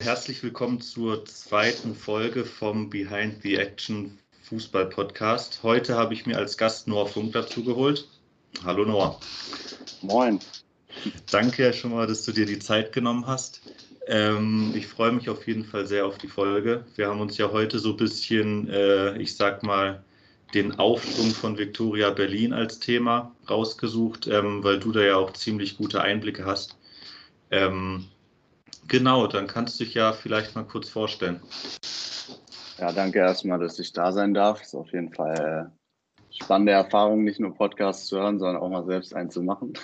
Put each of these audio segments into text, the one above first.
Herzlich willkommen zur zweiten Folge vom Behind the Action Fußball Podcast. Heute habe ich mir als Gast Noah Funk dazu geholt. Hallo Noah. Moin. Danke schon mal, dass du dir die Zeit genommen hast. Ähm, ich freue mich auf jeden Fall sehr auf die Folge. Wir haben uns ja heute so ein bisschen, äh, ich sag mal, den Aufschwung von Victoria Berlin als Thema rausgesucht, ähm, weil du da ja auch ziemlich gute Einblicke hast. Ähm, genau, dann kannst du dich ja vielleicht mal kurz vorstellen. Ja, danke erstmal, dass ich da sein darf. Ist auf jeden Fall eine äh, spannende Erfahrung, nicht nur Podcasts zu hören, sondern auch mal selbst einen zu machen.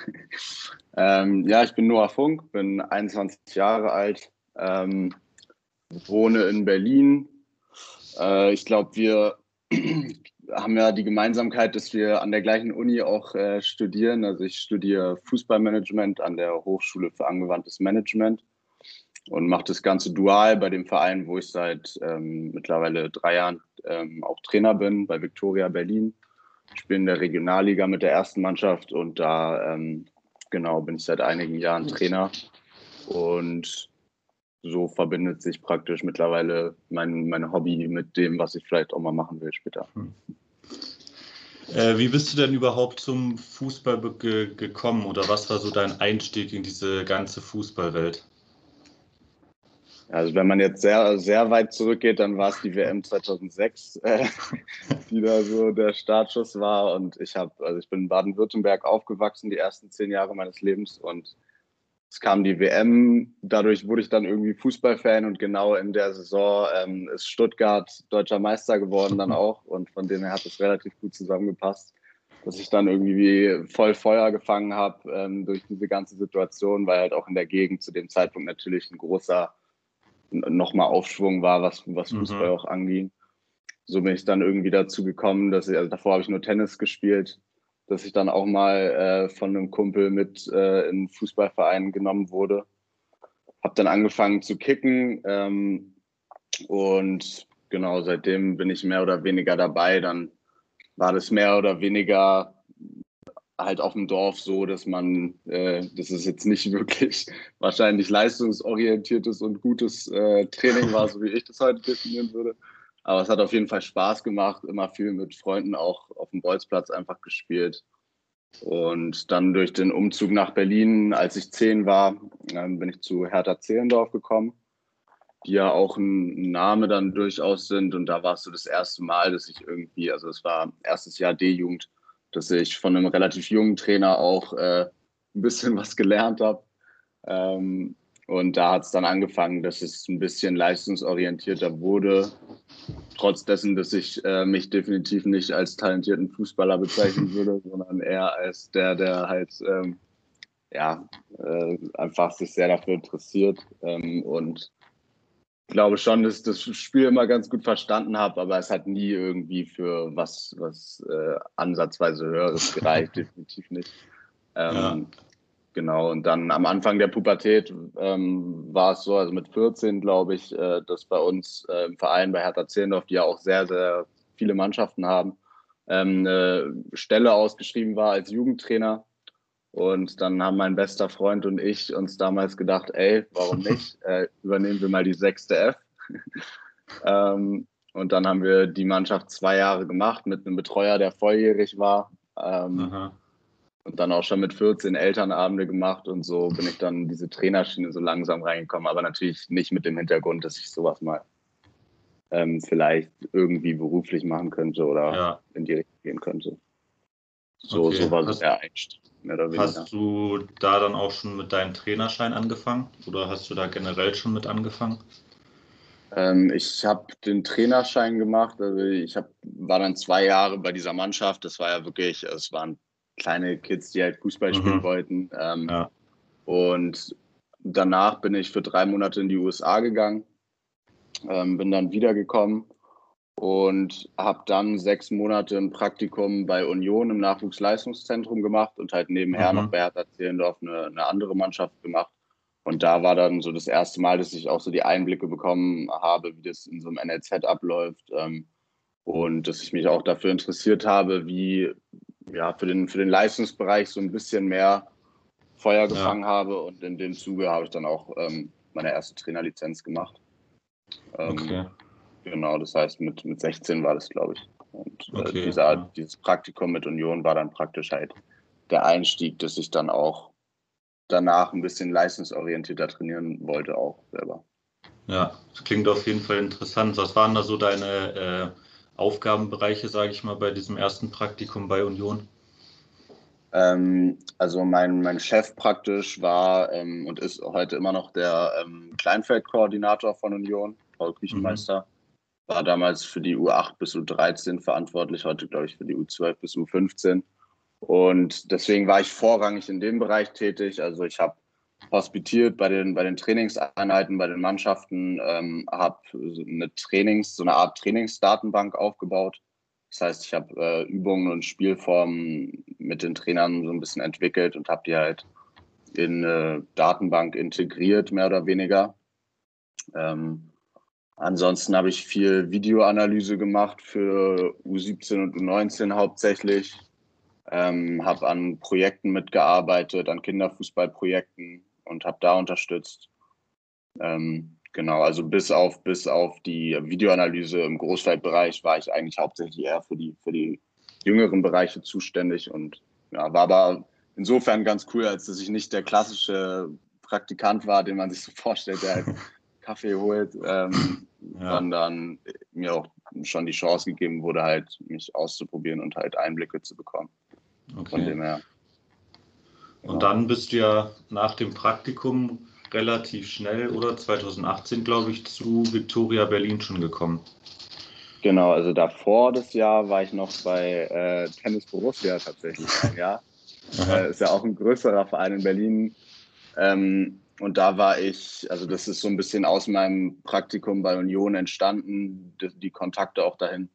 ähm, ja, ich bin Noah Funk, bin 21 Jahre alt, ähm, wohne in Berlin. Äh, ich glaube, wir haben ja die Gemeinsamkeit, dass wir an der gleichen Uni auch äh, studieren. Also ich studiere Fußballmanagement an der Hochschule für angewandtes Management und mache das Ganze dual bei dem Verein, wo ich seit ähm, mittlerweile drei Jahren ähm, auch Trainer bin, bei Victoria Berlin. Ich bin in der Regionalliga mit der ersten Mannschaft und da ähm, genau bin ich seit einigen Jahren Trainer. Und so verbindet sich praktisch mittlerweile mein, mein Hobby mit dem, was ich vielleicht auch mal machen will später. Hm. Äh, wie bist du denn überhaupt zum Fußball ge gekommen oder was war so dein Einstieg in diese ganze Fußballwelt? Also wenn man jetzt sehr, sehr weit zurückgeht, dann war es die WM 2006, äh, die da so der Startschuss war. Und ich habe, also ich bin in Baden-Württemberg aufgewachsen, die ersten zehn Jahre meines Lebens. Und es kam die WM, dadurch wurde ich dann irgendwie Fußballfan und genau in der Saison ähm, ist Stuttgart deutscher Meister geworden dann auch. Und von dem her hat es relativ gut zusammengepasst, dass ich dann irgendwie voll Feuer gefangen habe ähm, durch diese ganze Situation, weil halt auch in der Gegend zu dem Zeitpunkt natürlich ein großer nochmal Aufschwung war, was, was mhm. Fußball mhm. auch anging. So bin ich dann irgendwie dazu gekommen, dass ich, also davor habe ich nur Tennis gespielt, dass ich dann auch mal äh, von einem Kumpel mit äh, in einen Fußballverein genommen wurde. Habe dann angefangen zu kicken ähm, und genau seitdem bin ich mehr oder weniger dabei. Dann war das mehr oder weniger halt auf dem Dorf so, dass man, äh, das ist jetzt nicht wirklich wahrscheinlich leistungsorientiertes und gutes äh, Training war, so wie ich das heute definieren würde. Aber es hat auf jeden Fall Spaß gemacht, immer viel mit Freunden auch auf dem Bolzplatz einfach gespielt. Und dann durch den Umzug nach Berlin, als ich zehn war, bin ich zu Hertha Zehlendorf gekommen, die ja auch ein Name dann durchaus sind. Und da war es so das erste Mal, dass ich irgendwie, also es war erstes Jahr D-Jugend, dass ich von einem relativ jungen Trainer auch äh, ein bisschen was gelernt habe. Ähm, und da hat es dann angefangen, dass es ein bisschen leistungsorientierter wurde. Trotz dessen, dass ich äh, mich definitiv nicht als talentierten Fußballer bezeichnen würde, sondern eher als der, der halt ähm, ja, äh, einfach sich sehr dafür interessiert ähm, und glaube schon, dass ich das Spiel immer ganz gut verstanden habe, aber es hat nie irgendwie für was, was äh, ansatzweise Höheres gereicht, definitiv nicht. Ähm, ja. Genau, und dann am Anfang der Pubertät ähm, war es so, also mit 14 glaube ich, äh, dass bei uns äh, im Verein bei Hertha Zehlendorf, die ja auch sehr, sehr viele Mannschaften haben, ähm, eine Stelle ausgeschrieben war als Jugendtrainer und dann haben mein bester Freund und ich uns damals gedacht, ey, warum nicht? Äh, übernehmen wir mal die sechste F. ähm, und dann haben wir die Mannschaft zwei Jahre gemacht mit einem Betreuer, der volljährig war. Ähm, und dann auch schon mit 14 Elternabende gemacht und so bin ich dann in diese Trainerschiene so langsam reingekommen, aber natürlich nicht mit dem Hintergrund, dass ich sowas mal ähm, vielleicht irgendwie beruflich machen könnte oder ja. in die Richtung gehen könnte. So, okay. so war so der Einstieg. Hast du da dann auch schon mit deinem Trainerschein angefangen oder hast du da generell schon mit angefangen? Ähm, ich habe den Trainerschein gemacht. Also ich hab, war dann zwei Jahre bei dieser Mannschaft. Das war ja wirklich, es waren kleine Kids, die halt Fußball spielen mhm. wollten. Ähm, ja. Und danach bin ich für drei Monate in die USA gegangen, ähm, bin dann wiedergekommen und habe dann sechs Monate ein Praktikum bei Union im Nachwuchsleistungszentrum gemacht und halt nebenher mhm. noch bei Hertha Zehlendorf eine, eine, andere Mannschaft gemacht. Und da war dann so das erste Mal, dass ich auch so die Einblicke bekommen habe, wie das in so einem NLZ abläuft. Ähm, und dass ich mich auch dafür interessiert habe, wie ja für den, für den Leistungsbereich so ein bisschen mehr Feuer gefangen ja. habe und in dem Zuge habe ich dann auch ähm, meine erste Trainerlizenz gemacht. Ähm, okay. Genau, das heißt mit, mit 16 war das, glaube ich. Und äh, okay, dieser, ja. dieses Praktikum mit Union war dann praktisch halt der Einstieg, dass ich dann auch danach ein bisschen leistungsorientierter trainieren wollte, auch selber. Ja, das klingt auf jeden Fall interessant. Was waren da so deine äh, Aufgabenbereiche, sage ich mal, bei diesem ersten Praktikum bei Union? Ähm, also mein, mein Chef praktisch war ähm, und ist heute immer noch der ähm, Kleinfeldkoordinator von Union, Paul Küchenmeister. Mhm. War damals für die U8 bis U13 verantwortlich, heute glaube ich für die U12 bis U15. Und deswegen war ich vorrangig in dem Bereich tätig. Also ich habe hospitiert bei den, bei den Trainingseinheiten, bei den Mannschaften, ähm, habe eine Trainings, so eine Art Trainingsdatenbank aufgebaut. Das heißt, ich habe äh, Übungen und Spielformen mit den Trainern so ein bisschen entwickelt und habe die halt in eine Datenbank integriert, mehr oder weniger. Ähm, ansonsten habe ich viel Videoanalyse gemacht für U17 und U19 hauptsächlich. Ähm, habe an Projekten mitgearbeitet, an Kinderfußballprojekten und habe da unterstützt. Ähm, genau, also bis auf, bis auf die Videoanalyse im Großfeldbereich war ich eigentlich hauptsächlich eher für die, für die jüngeren Bereiche zuständig und ja, war aber insofern ganz cool, als dass ich nicht der klassische Praktikant war, den man sich so vorstellt, der halt Kaffee holt, ähm, ja. sondern mir auch schon die Chance gegeben wurde, halt mich auszuprobieren und halt Einblicke zu bekommen. Okay. Von dem her. Und dann bist du ja nach dem Praktikum relativ schnell oder 2018, glaube ich, zu Victoria Berlin schon gekommen. Genau, also davor das Jahr war ich noch bei äh, Tennis Borussia tatsächlich Ja, äh, ist ja auch ein größerer Verein in Berlin. Ähm, und da war ich, also das ist so ein bisschen aus meinem Praktikum bei Union entstanden, die, die Kontakte auch dahin.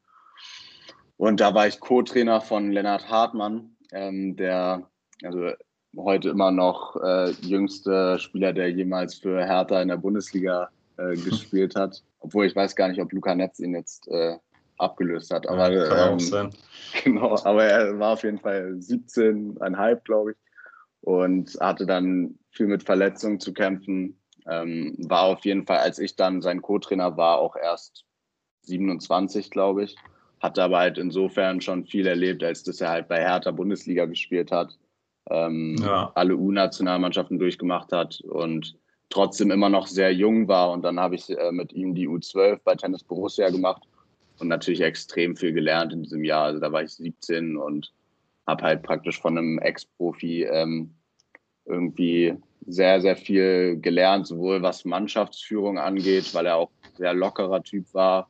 Und da war ich Co-Trainer von Lennart Hartmann, ähm, der also heute immer noch äh, jüngste Spieler, der jemals für Hertha in der Bundesliga äh, gespielt hat. Obwohl ich weiß gar nicht, ob Luca Netz ihn jetzt äh, abgelöst hat. Aber, ja, kann ähm, auch sein. Genau, aber er war auf jeden Fall 17,5, glaube ich. Und hatte dann viel mit Verletzungen zu kämpfen. Ähm, war auf jeden Fall, als ich dann sein Co-Trainer war, auch erst 27, glaube ich. Hatte aber halt insofern schon viel erlebt, als dass er halt bei Hertha Bundesliga gespielt hat ähm, ja. alle U-Nationalmannschaften durchgemacht hat und trotzdem immer noch sehr jung war. Und dann habe ich äh, mit ihm die U12 bei Tennis Borussia gemacht und natürlich extrem viel gelernt in diesem Jahr. Also da war ich 17 und habe halt praktisch von einem Ex-Profi ähm, irgendwie sehr, sehr viel gelernt, sowohl was Mannschaftsführung angeht, weil er auch sehr lockerer Typ war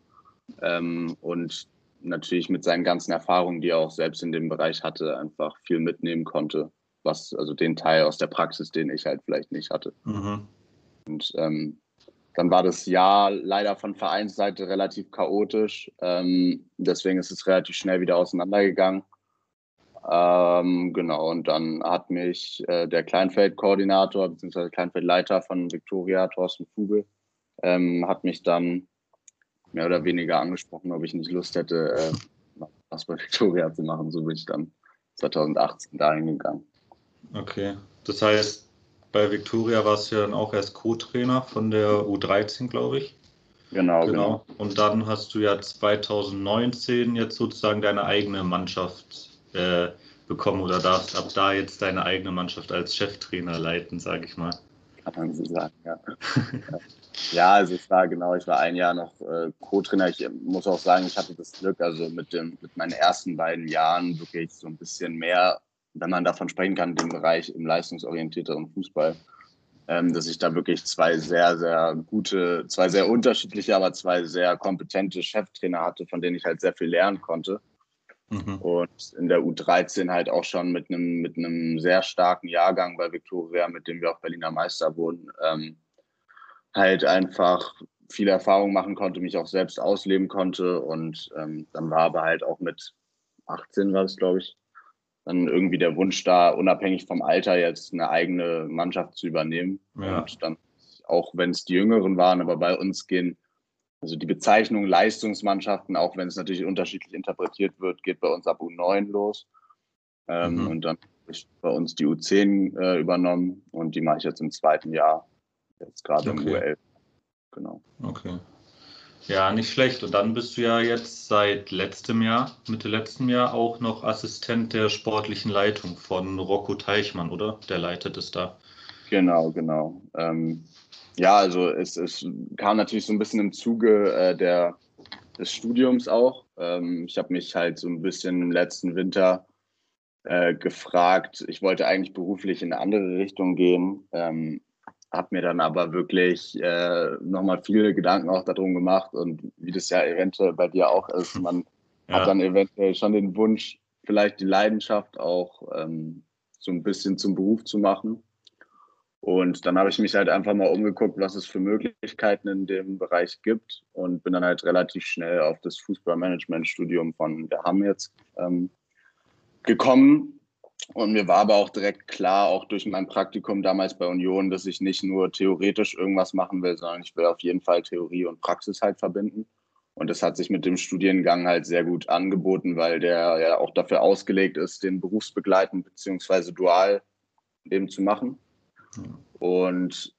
ähm, und natürlich mit seinen ganzen Erfahrungen, die er auch selbst in dem Bereich hatte, einfach viel mitnehmen konnte was, also den Teil aus der Praxis, den ich halt vielleicht nicht hatte. Mhm. Und ähm, dann war das Jahr leider von Vereinsseite relativ chaotisch. Ähm, deswegen ist es relativ schnell wieder auseinandergegangen. Ähm, genau, und dann hat mich äh, der Kleinfeldkoordinator bzw. Kleinfeldleiter von Victoria, Thorsten Fugel, ähm, hat mich dann mehr oder weniger angesprochen, ob ich nicht Lust hätte, äh, was bei Victoria zu machen. So bin ich dann 2018 dahin gegangen. Okay, das heißt, bei Victoria warst du ja dann auch erst Co-Trainer von der U13, glaube ich. Genau, genau, genau. Und dann hast du ja 2019 jetzt sozusagen deine eigene Mannschaft äh, bekommen oder darfst ab da jetzt deine eigene Mannschaft als Cheftrainer leiten, sage ich mal. Kann man so sagen, ja. ja, also es war genau, ich war ein Jahr noch äh, Co-Trainer. Ich muss auch sagen, ich hatte das Glück, also mit, dem, mit meinen ersten beiden Jahren wirklich so ein bisschen mehr wenn man davon sprechen kann, dem Bereich im leistungsorientierteren Fußball, ähm, dass ich da wirklich zwei sehr, sehr gute, zwei sehr unterschiedliche, aber zwei sehr kompetente Cheftrainer hatte, von denen ich halt sehr viel lernen konnte. Mhm. Und in der U13 halt auch schon mit einem, mit einem sehr starken Jahrgang bei Viktoria, mit dem wir auch Berliner Meister wurden, ähm, halt einfach viel Erfahrung machen konnte, mich auch selbst ausleben konnte. Und ähm, dann war aber halt auch mit 18 war es, glaube ich, dann irgendwie der Wunsch da, unabhängig vom Alter jetzt eine eigene Mannschaft zu übernehmen. Ja. Und dann, auch wenn es die Jüngeren waren, aber bei uns gehen also die Bezeichnung Leistungsmannschaften, auch wenn es natürlich unterschiedlich interpretiert wird, geht bei uns ab U9 los. Ähm, mhm. Und dann ist bei uns die U10 äh, übernommen und die mache ich jetzt im zweiten Jahr, jetzt gerade okay. im U11. Genau. Okay. Ja, nicht schlecht. Und dann bist du ja jetzt seit letztem Jahr, Mitte letztem Jahr, auch noch Assistent der sportlichen Leitung von Rocco Teichmann, oder? Der leitet es da. Genau, genau. Ähm, ja, also es, es, kam natürlich so ein bisschen im Zuge äh, der, des Studiums auch. Ähm, ich habe mich halt so ein bisschen im letzten Winter äh, gefragt. Ich wollte eigentlich beruflich in eine andere Richtung gehen, ähm, habe mir dann aber wirklich äh, nochmal viele Gedanken auch darum gemacht und wie das ja eventuell bei dir auch ist, man ja. hat dann eventuell schon den Wunsch, vielleicht die Leidenschaft auch ähm, so ein bisschen zum Beruf zu machen. Und dann habe ich mich halt einfach mal umgeguckt, was es für Möglichkeiten in dem Bereich gibt und bin dann halt relativ schnell auf das Fußballmanagement-Studium von der Hamm jetzt ähm, gekommen und mir war aber auch direkt klar, auch durch mein Praktikum damals bei Union, dass ich nicht nur theoretisch irgendwas machen will, sondern ich will auf jeden Fall Theorie und Praxis halt verbinden. Und das hat sich mit dem Studiengang halt sehr gut angeboten, weil der ja auch dafür ausgelegt ist, den berufsbegleitend bzw. dual eben zu machen. Und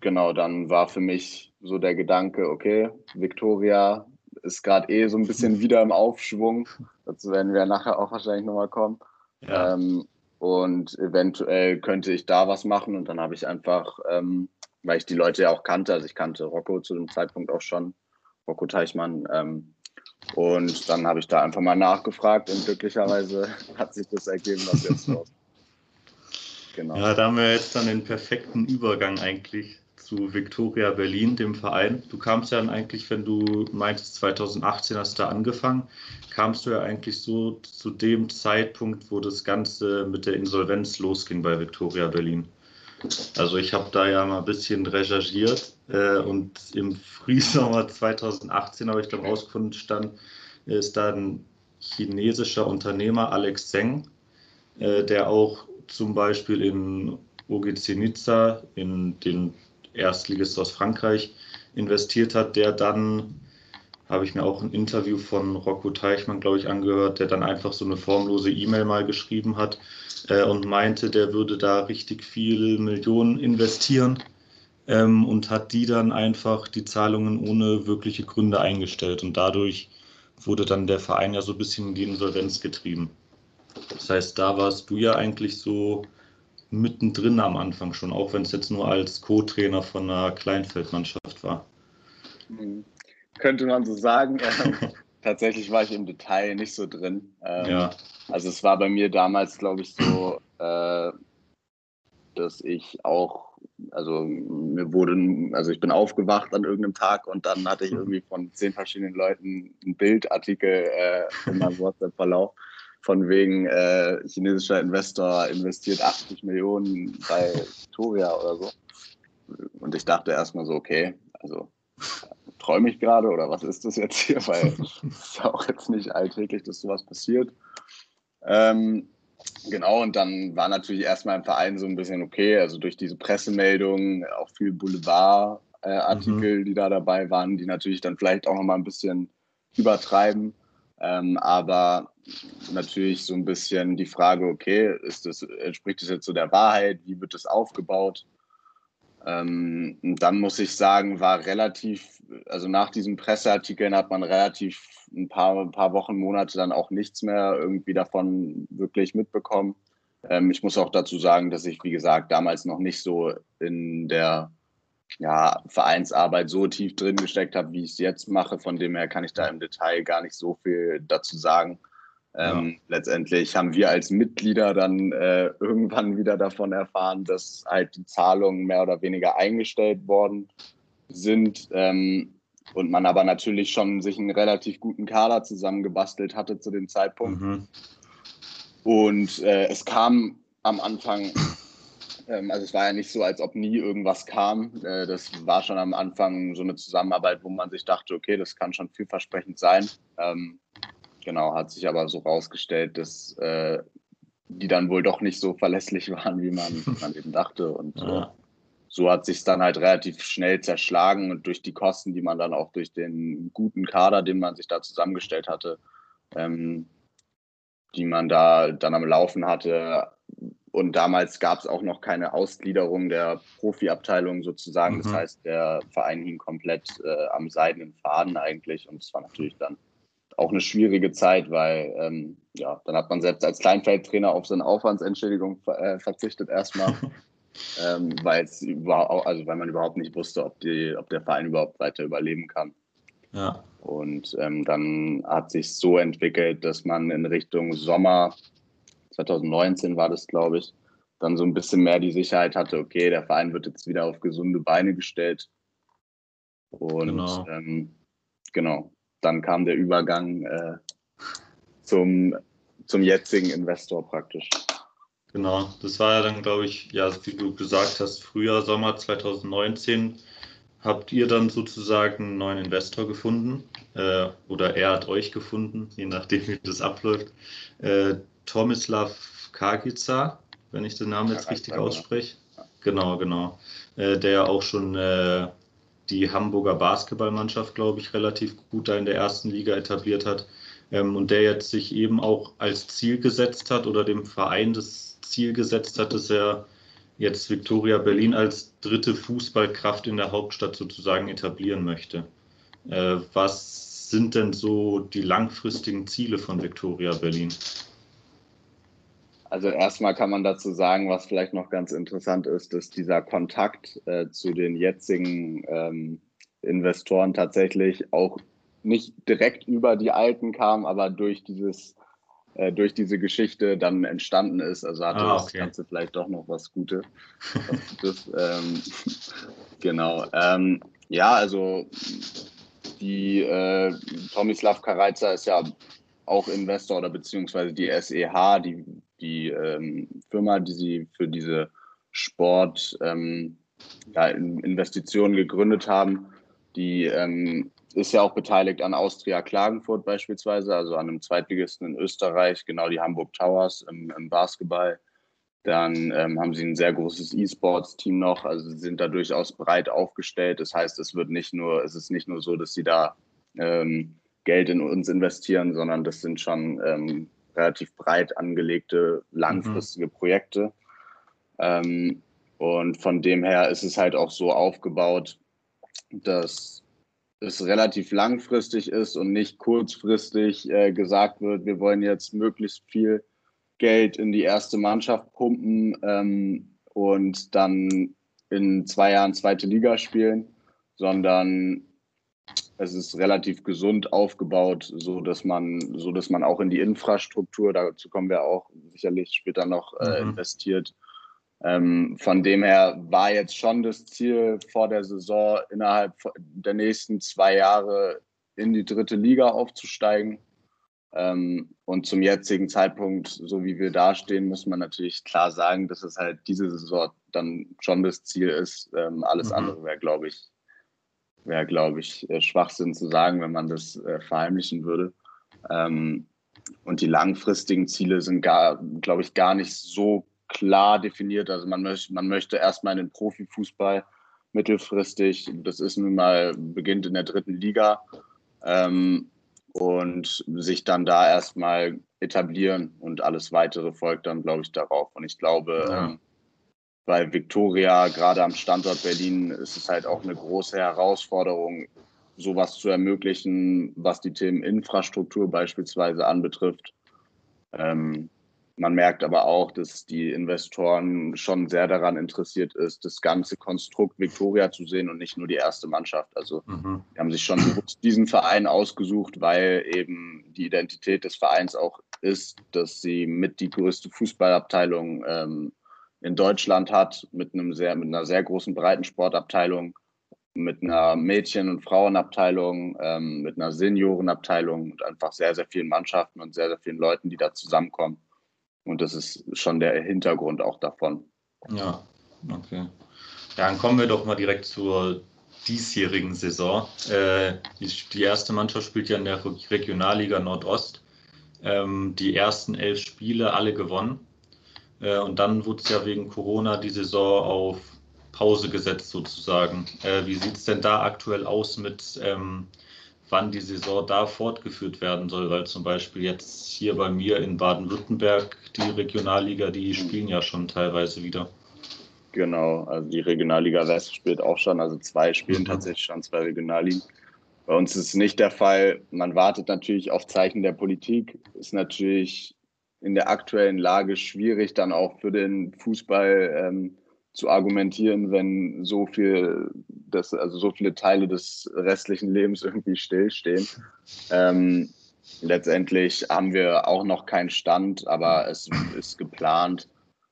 genau, dann war für mich so der Gedanke, okay, Victoria ist gerade eh so ein bisschen wieder im Aufschwung. Dazu werden wir nachher auch wahrscheinlich nochmal kommen. Ja. Ähm, und eventuell könnte ich da was machen. Und dann habe ich einfach, ähm, weil ich die Leute ja auch kannte, also ich kannte Rocco zu dem Zeitpunkt auch schon, Rocco Teichmann. Ähm, und dann habe ich da einfach mal nachgefragt und glücklicherweise hat sich das ergeben, was jetzt los. Genau. Ja, da haben wir jetzt dann den perfekten Übergang eigentlich zu Victoria Berlin, dem Verein. Du kamst ja dann eigentlich, wenn du meintest, 2018 hast du da angefangen, kamst du ja eigentlich so zu dem Zeitpunkt, wo das Ganze mit der Insolvenz losging bei Victoria Berlin. Also ich habe da ja mal ein bisschen recherchiert äh, und im Frühsommer 2018 habe ich dann rausgefunden, stand, ist da ein chinesischer Unternehmer, Alex Zeng, äh, der auch zum Beispiel in OGC Nizza, in den Erstligist aus Frankreich investiert hat, der dann, habe ich mir auch ein Interview von Rocco Teichmann, glaube ich, angehört, der dann einfach so eine formlose E-Mail mal geschrieben hat äh, und meinte, der würde da richtig viel Millionen investieren ähm, und hat die dann einfach die Zahlungen ohne wirkliche Gründe eingestellt und dadurch wurde dann der Verein ja so ein bisschen in die Insolvenz getrieben. Das heißt, da warst du ja eigentlich so mittendrin am Anfang schon, auch wenn es jetzt nur als Co-Trainer von einer Kleinfeldmannschaft war. Hm. Könnte man so sagen. tatsächlich war ich im Detail nicht so drin. Ähm, ja. Also es war bei mir damals, glaube ich, so, äh, dass ich auch, also mir wurde, also ich bin aufgewacht an irgendeinem Tag und dann hatte ich irgendwie von zehn verschiedenen Leuten einen Bildartikel äh, in meinem WhatsApp-Verlauf von wegen äh, chinesischer Investor investiert 80 Millionen bei Victoria oder so. Und ich dachte erstmal so, okay, also träume ich gerade oder was ist das jetzt hier? Weil es ist ja auch jetzt nicht alltäglich, dass sowas passiert. Ähm, genau, und dann war natürlich erstmal im Verein so ein bisschen okay, also durch diese Pressemeldungen, auch viel Boulevard-Artikel, mhm. die da dabei waren, die natürlich dann vielleicht auch nochmal ein bisschen übertreiben. Ähm, aber natürlich so ein bisschen die Frage, okay, ist das, entspricht das jetzt so der Wahrheit? Wie wird das aufgebaut? Ähm, dann muss ich sagen, war relativ, also nach diesen Presseartikeln hat man relativ ein paar, ein paar Wochen, Monate dann auch nichts mehr irgendwie davon wirklich mitbekommen. Ähm, ich muss auch dazu sagen, dass ich, wie gesagt, damals noch nicht so in der ja, Vereinsarbeit so tief drin gesteckt habe, wie ich es jetzt mache. Von dem her kann ich da im Detail gar nicht so viel dazu sagen. Ähm, ja. Letztendlich haben wir als Mitglieder dann äh, irgendwann wieder davon erfahren, dass halt die Zahlungen mehr oder weniger eingestellt worden sind ähm, und man aber natürlich schon sich einen relativ guten Kader zusammengebastelt hatte zu dem Zeitpunkt. Mhm. Und äh, es kam am Anfang ähm, also es war ja nicht so, als ob nie irgendwas kam. Äh, das war schon am Anfang so eine Zusammenarbeit, wo man sich dachte, okay, das kann schon vielversprechend sein. Ähm, genau, hat sich aber so rausgestellt, dass äh, die dann wohl doch nicht so verlässlich waren, wie man, man eben dachte. Und ja. so hat sich dann halt relativ schnell zerschlagen und durch die Kosten, die man dann auch durch den guten Kader, den man sich da zusammengestellt hatte, ähm, die man da dann am Laufen hatte. Und damals gab es auch noch keine Ausgliederung der Profiabteilung sozusagen. Mhm. Das heißt, der Verein hing komplett äh, am seidenen Faden eigentlich. Und es war natürlich dann auch eine schwierige Zeit, weil ähm, ja, dann hat man selbst als Kleinfeldtrainer auf seine Aufwandsentschädigung äh, verzichtet erstmal, ähm, weil es überhaupt, also weil man überhaupt nicht wusste, ob die, ob der Verein überhaupt weiter überleben kann. Ja. Und ähm, dann hat sich so entwickelt, dass man in Richtung Sommer 2019 war das, glaube ich, dann so ein bisschen mehr die Sicherheit hatte, okay, der Verein wird jetzt wieder auf gesunde Beine gestellt. Und genau, ähm, genau dann kam der Übergang äh, zum, zum jetzigen Investor praktisch. Genau, das war ja dann, glaube ich, ja, wie du gesagt hast, Frühjahr, Sommer 2019 habt ihr dann sozusagen einen neuen Investor gefunden äh, oder er hat euch gefunden, je nachdem, wie das abläuft. Äh, Tomislav Kagica, wenn ich den Namen jetzt richtig ausspreche. Genau, genau. Äh, der auch schon äh, die Hamburger Basketballmannschaft, glaube ich, relativ gut da in der ersten Liga etabliert hat. Ähm, und der jetzt sich eben auch als Ziel gesetzt hat oder dem Verein das Ziel gesetzt hat, dass er jetzt Victoria Berlin als dritte Fußballkraft in der Hauptstadt sozusagen etablieren möchte. Äh, was sind denn so die langfristigen Ziele von Victoria Berlin? Also erstmal kann man dazu sagen, was vielleicht noch ganz interessant ist, dass dieser Kontakt äh, zu den jetzigen ähm, Investoren tatsächlich auch nicht direkt über die alten kam, aber durch dieses äh, durch diese Geschichte dann entstanden ist. Also hatte ah, okay. das Ganze vielleicht doch noch was Gutes. Gutes. ähm, genau. Ähm, ja, also die äh, Tomislav Kareiza ist ja auch Investor oder beziehungsweise die SEH, die, die ähm, Firma, die sie für diese Sport ähm, ja, Investitionen gegründet haben, die ähm, ist ja auch beteiligt an Austria Klagenfurt beispielsweise, also an einem Zweitligisten in Österreich, genau die Hamburg Towers im, im Basketball. Dann ähm, haben sie ein sehr großes E-Sports-Team noch, also sind da durchaus breit aufgestellt. Das heißt, es wird nicht nur, es ist nicht nur so, dass sie da ähm, Geld in uns investieren, sondern das sind schon ähm, relativ breit angelegte, langfristige mhm. Projekte. Ähm, und von dem her ist es halt auch so aufgebaut, dass es relativ langfristig ist und nicht kurzfristig äh, gesagt wird, wir wollen jetzt möglichst viel Geld in die erste Mannschaft pumpen ähm, und dann in zwei Jahren zweite Liga spielen, sondern es ist relativ gesund aufgebaut, so dass man, so dass man auch in die Infrastruktur, dazu kommen wir auch sicherlich später noch äh, mhm. investiert, ähm, von dem her war jetzt schon das Ziel vor der Saison innerhalb der nächsten zwei Jahre in die dritte Liga aufzusteigen. Ähm, und zum jetzigen Zeitpunkt, so wie wir dastehen, muss man natürlich klar sagen, dass es halt diese Saison dann schon das Ziel ist. Ähm, alles mhm. andere wäre, glaube ich, wäre, glaube ich, äh, Schwachsinn zu sagen, wenn man das äh, verheimlichen würde. Ähm, und die langfristigen Ziele sind gar, glaube ich, gar nicht so klar definiert. Also man möchte, man möchte erstmal in den Profifußball mittelfristig. Das ist nun mal, beginnt in der dritten Liga. Ähm, und sich dann da erstmal etablieren und alles weitere folgt dann, glaube ich, darauf. Und ich glaube, ja. ähm, bei Victoria, gerade am Standort Berlin, ist es halt auch eine große Herausforderung, sowas zu ermöglichen, was die Themen Infrastruktur beispielsweise anbetrifft. Ähm, man merkt aber auch, dass die Investoren schon sehr daran interessiert ist, das ganze Konstrukt Victoria zu sehen und nicht nur die erste Mannschaft. Also mhm. die haben sich schon diesen Verein ausgesucht, weil eben die Identität des Vereins auch ist, dass sie mit die größte Fußballabteilung ähm, in Deutschland hat, mit einem sehr, mit einer sehr großen Breitensportabteilung, mit einer Mädchen- und Frauenabteilung, ähm, mit einer Seniorenabteilung und einfach sehr, sehr vielen Mannschaften und sehr, sehr vielen Leuten, die da zusammenkommen. Und das ist schon der Hintergrund auch davon. Ja, okay. Dann kommen wir doch mal direkt zur diesjährigen Saison. Äh, die, die, erste Mannschaft spielt ja in der Regionalliga Nordost. Ähm, die ersten elf Spiele alle gewonnen. Äh, und dann wurde es ja wegen Corona die Saison auf Pause gesetzt sozusagen. Äh, wie sieht es denn da aktuell aus mit, ähm, wann die Saison da fortgeführt werden soll? Weil zum Beispiel jetzt hier bei mir in Baden-Württemberg die Regionalliga, die spielen ja schon teilweise wieder. Genau, also die Regionalliga West spielt auch schon, also zwei spielen mhm. tatsächlich schon zwei Regionalligen. Bei uns ist es nicht der Fall. Man wartet natürlich auf Zeichen der Politik. Ist natürlich in der aktuellen Lage schwierig, dann auch für den Fußball ähm, zu argumentieren, wenn so viel, das, also so viele Teile des restlichen Lebens irgendwie stillstehen. Ähm, letztendlich haben wir auch noch keinen Stand, aber es ist geplant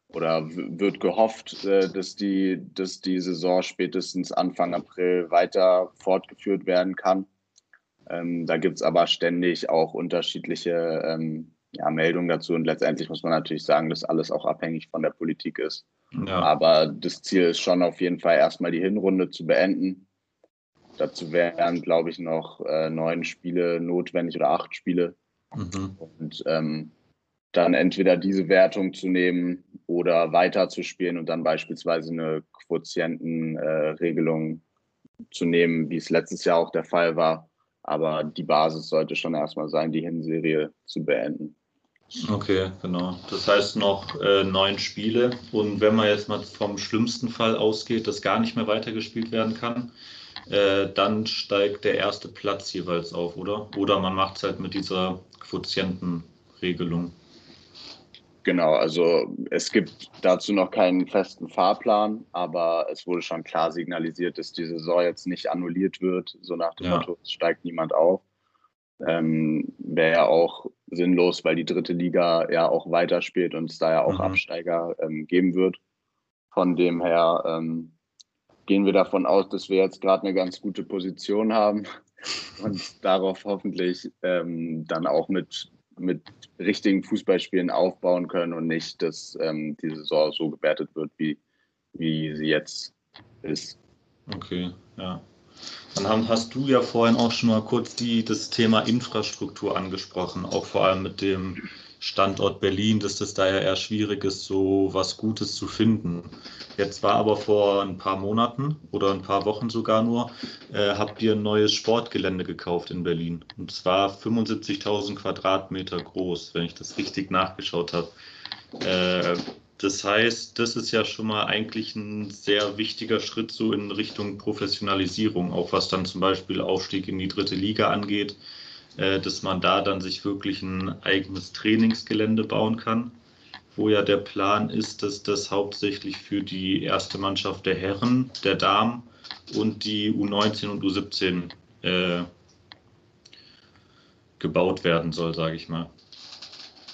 oder wird gehofft, äh, dass die, dass die Saison spätestens Anfang April weiter fortgeführt werden kann. Ähm, da gibt es aber ständig auch unterschiedliche ähm, ja, Meldungen dazu und letztendlich muss man natürlich sagen, dass alles auch abhängig von der Politik ist. Ja. Aber das Ziel ist schon auf jeden Fall erstmal die Hinrunde zu beenden. Dazu wären, glaube ich, noch äh, neun Spiele notwendig oder acht Spiele. Mhm. Und ähm, dann entweder diese Wertung zu nehmen oder weiter zu spielen und dann beispielsweise eine Quotientenregelung äh, zu nehmen, wie es letztes Jahr auch der Fall war. Aber die Basis sollte schon erstmal sein, die Hinserie zu beenden. Okay, genau. Das heißt noch äh, neun Spiele. Und wenn man jetzt mal vom schlimmsten Fall ausgeht, dass gar nicht mehr weitergespielt werden kann, äh, dann steigt der erste Platz jeweils auf, oder? Oder man macht es halt mit dieser Quotientenregelung. Genau, also es gibt dazu noch keinen festen Fahrplan, aber es wurde schon klar signalisiert, dass die Saison jetzt nicht annulliert wird, so nach dem ja. Motto, es steigt niemand auf. Ähm, Wäre ja auch sinnlos, weil die dritte Liga ja auch weiterspielt und es da ja auch mhm. Absteiger ähm, geben wird. Von dem her ähm, gehen wir davon aus, dass wir jetzt gerade eine ganz gute Position haben und darauf hoffentlich ähm, dann auch mit, mit richtigen Fußballspielen aufbauen können und nicht, dass ähm, die Saison so gewertet wird, wie, wie sie jetzt ist. Okay, ja. Dann hast du ja vorhin auch schon mal kurz die, das Thema Infrastruktur angesprochen, auch vor allem mit dem Standort Berlin, dass das da ja eher schwierig ist, so was Gutes zu finden. Jetzt war aber vor ein paar Monaten oder ein paar Wochen sogar nur, äh, habt ihr ein neues Sportgelände gekauft in Berlin. Und zwar 75.000 Quadratmeter groß, wenn ich das richtig nachgeschaut habe. Äh, das heißt, das ist ja schon mal eigentlich ein sehr wichtiger Schritt so in Richtung Professionalisierung, auch was dann zum Beispiel Aufstieg in die dritte Liga angeht, äh, dass man da dann sich wirklich ein eigenes Trainingsgelände bauen kann, wo ja der Plan ist, dass das hauptsächlich für die erste Mannschaft der Herren, der Damen und die U19 und U17 äh, gebaut werden soll, sage ich mal.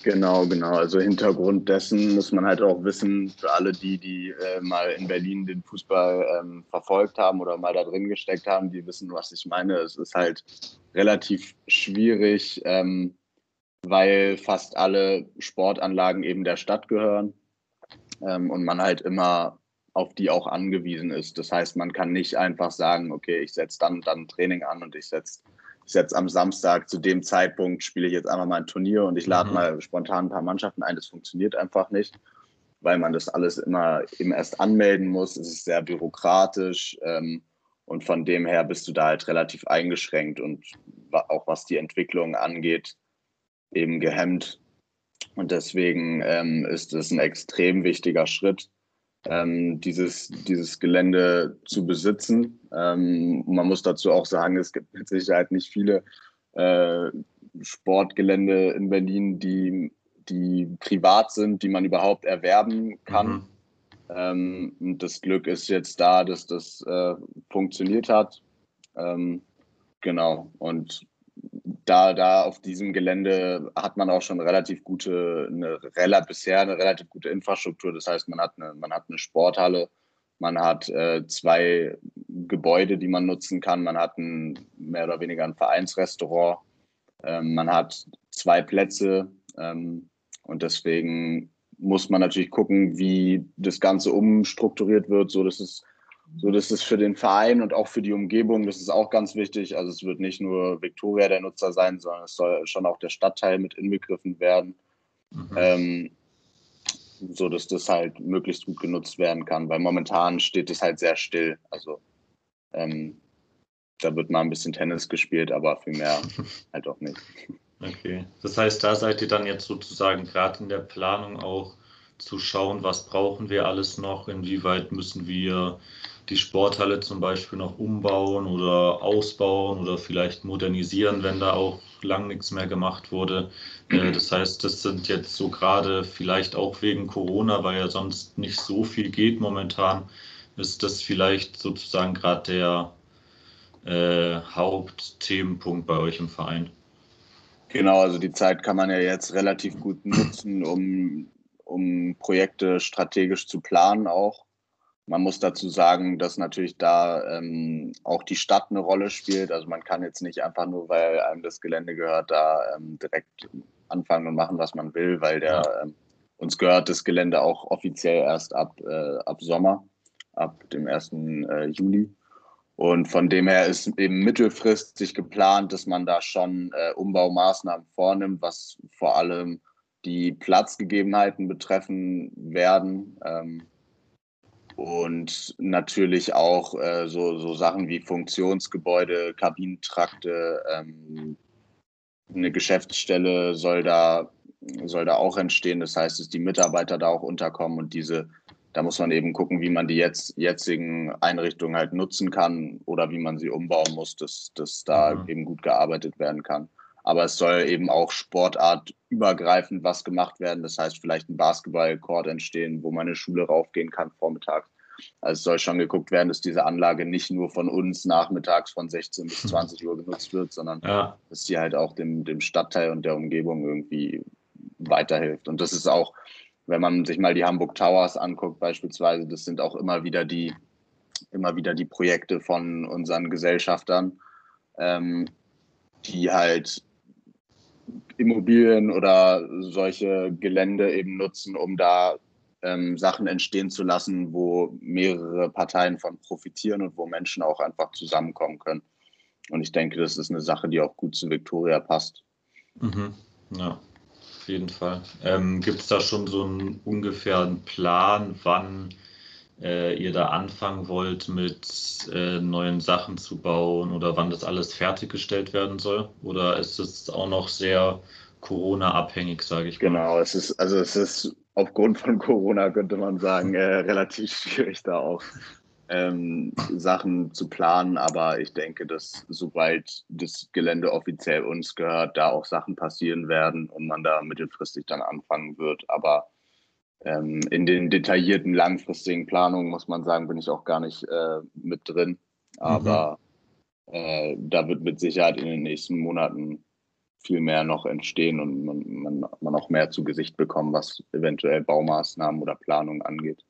Genau, genau. Also Hintergrund dessen muss man halt auch wissen, für alle die, die äh, mal in Berlin den Fußball ähm, verfolgt haben oder mal da drin gesteckt haben, die wissen, was ich meine. Es ist halt relativ schwierig, ähm, weil fast alle Sportanlagen eben der Stadt gehören ähm, und man halt immer auf die auch angewiesen ist. Das heißt, man kann nicht einfach sagen, okay, ich setze dann dann Training an und ich setze ich setze am Samstag zu dem Zeitpunkt, spiele ich jetzt einfach mal ein Turnier und ich lade mhm. mal spontan ein paar Mannschaften ein. Das funktioniert einfach nicht, weil man das alles immer eben erst anmelden muss. Es ist sehr bürokratisch ähm, und von dem her bist du da halt relativ eingeschränkt und auch was die Entwicklung angeht, eben gehemmt. Und deswegen ähm, ist es ein extrem wichtiger Schritt, ähm, dieses, dieses Gelände zu besitzen. Ähm, man muss dazu auch sagen, es gibt mit Sicherheit nicht viele äh, Sportgelände in Berlin, die, die privat sind, die man überhaupt erwerben kann. Mhm. Ähm, das Glück ist jetzt da, dass das äh, funktioniert hat. Ähm, genau. Und da, da auf diesem Gelände hat man auch schon relativ gute, eine, bisher eine relativ gute Infrastruktur. Das heißt, man hat eine, man hat eine Sporthalle, man hat äh, zwei Gebäude, die man nutzen kann, man hat ein, mehr oder weniger ein Vereinsrestaurant, ähm, man hat zwei Plätze ähm, und deswegen muss man natürlich gucken, wie das Ganze umstrukturiert wird, so dass es so, das ist für den Verein und auch für die Umgebung, das ist auch ganz wichtig. Also es wird nicht nur Victoria der Nutzer sein, sondern es soll schon auch der Stadtteil mit inbegriffen werden. Mhm. Ähm, so dass das halt möglichst gut genutzt werden kann, weil momentan steht es halt sehr still. Also ähm, da wird mal ein bisschen Tennis gespielt, aber viel mehr halt auch nicht. Okay, das heißt, da seid ihr dann jetzt sozusagen gerade in der Planung auch zu schauen, was brauchen wir alles noch, inwieweit müssen wir die Sporthalle zum Beispiel noch umbauen oder ausbauen oder vielleicht modernisieren, wenn da auch lang nichts mehr gemacht wurde. Äh, das heißt, das sind jetzt so gerade vielleicht auch wegen Corona, weil ja sonst nicht so viel geht momentan, ist das vielleicht sozusagen gerade der äh, Hauptthemenpunkt bei euch im Verein. Genau, also die Zeit kann man ja jetzt relativ gut nutzen, um, um Projekte strategisch zu planen auch. Man muss dazu sagen, dass natürlich da ähm, auch die Stadt eine Rolle spielt. Also man kann jetzt nicht einfach nur, weil einem das Gelände gehört, da ähm, direkt anfangen und machen, was man will, weil der ähm, uns gehört das Gelände auch offiziell erst ab, äh, ab Sommer, ab dem 1. Äh, Juli. Und von dem her ist eben mittelfristig geplant, dass man da schon äh, Umbaumaßnahmen vornimmt, was vor allem die Platzgegebenheiten betreffen werden. Ähm, und natürlich auch äh, so, so Sachen wie Funktionsgebäude, Kabinentrakte, ähm, eine Geschäftsstelle soll da, soll da auch entstehen. Das heißt, dass die Mitarbeiter da auch unterkommen und diese da muss man eben gucken, wie man die jetzt, jetzigen Einrichtungen halt nutzen kann oder wie man sie umbauen muss, dass, dass da mhm. eben gut gearbeitet werden kann. Aber es soll eben auch sportartübergreifend was gemacht werden. Das heißt, vielleicht ein Basketballcourt entstehen, wo meine Schule raufgehen kann vormittags. Also es soll schon geguckt werden, dass diese Anlage nicht nur von uns nachmittags von 16 bis 20 Uhr genutzt wird, sondern ja. dass sie halt auch dem, dem Stadtteil und der Umgebung irgendwie weiterhilft. Und das ist auch, wenn man sich mal die Hamburg Towers anguckt, beispielsweise, das sind auch immer wieder die, immer wieder die Projekte von unseren Gesellschaftern, ähm, die halt Immobilien oder solche Gelände eben nutzen, um da ähm, Sachen entstehen zu lassen, wo mehrere Parteien von profitieren und wo Menschen auch einfach zusammenkommen können. Und ich denke, das ist eine Sache, die auch gut zu Victoria passt. Mhm. Ja auf jeden Fall. Ähm, Gibt es da schon so einen ungefähren Plan, wann äh, ihr da anfangen wollt, mit äh, neuen Sachen zu bauen oder wann das alles fertiggestellt werden soll? Oder ist es auch noch sehr Corona-abhängig, sage ich mal? Genau, es ist, also es ist aufgrund von Corona, könnte man sagen, äh, relativ schwierig da auch ähm, Sachen zu planen, aber ich denke, dass sobald das Gelände offiziell uns gehört, da auch Sachen passieren werden und man da mittelfristig dann anfangen wird. Aber ähm, in den detaillierten langfristigen Planungen, muss man sagen, bin ich auch gar nicht äh, mit drin. Aber mhm. äh, da wird mit Sicherheit in den nächsten Monaten viel mehr noch entstehen und man, man, man auch mehr zu Gesicht bekommen, was eventuell Baumaßnahmen oder Planung angeht.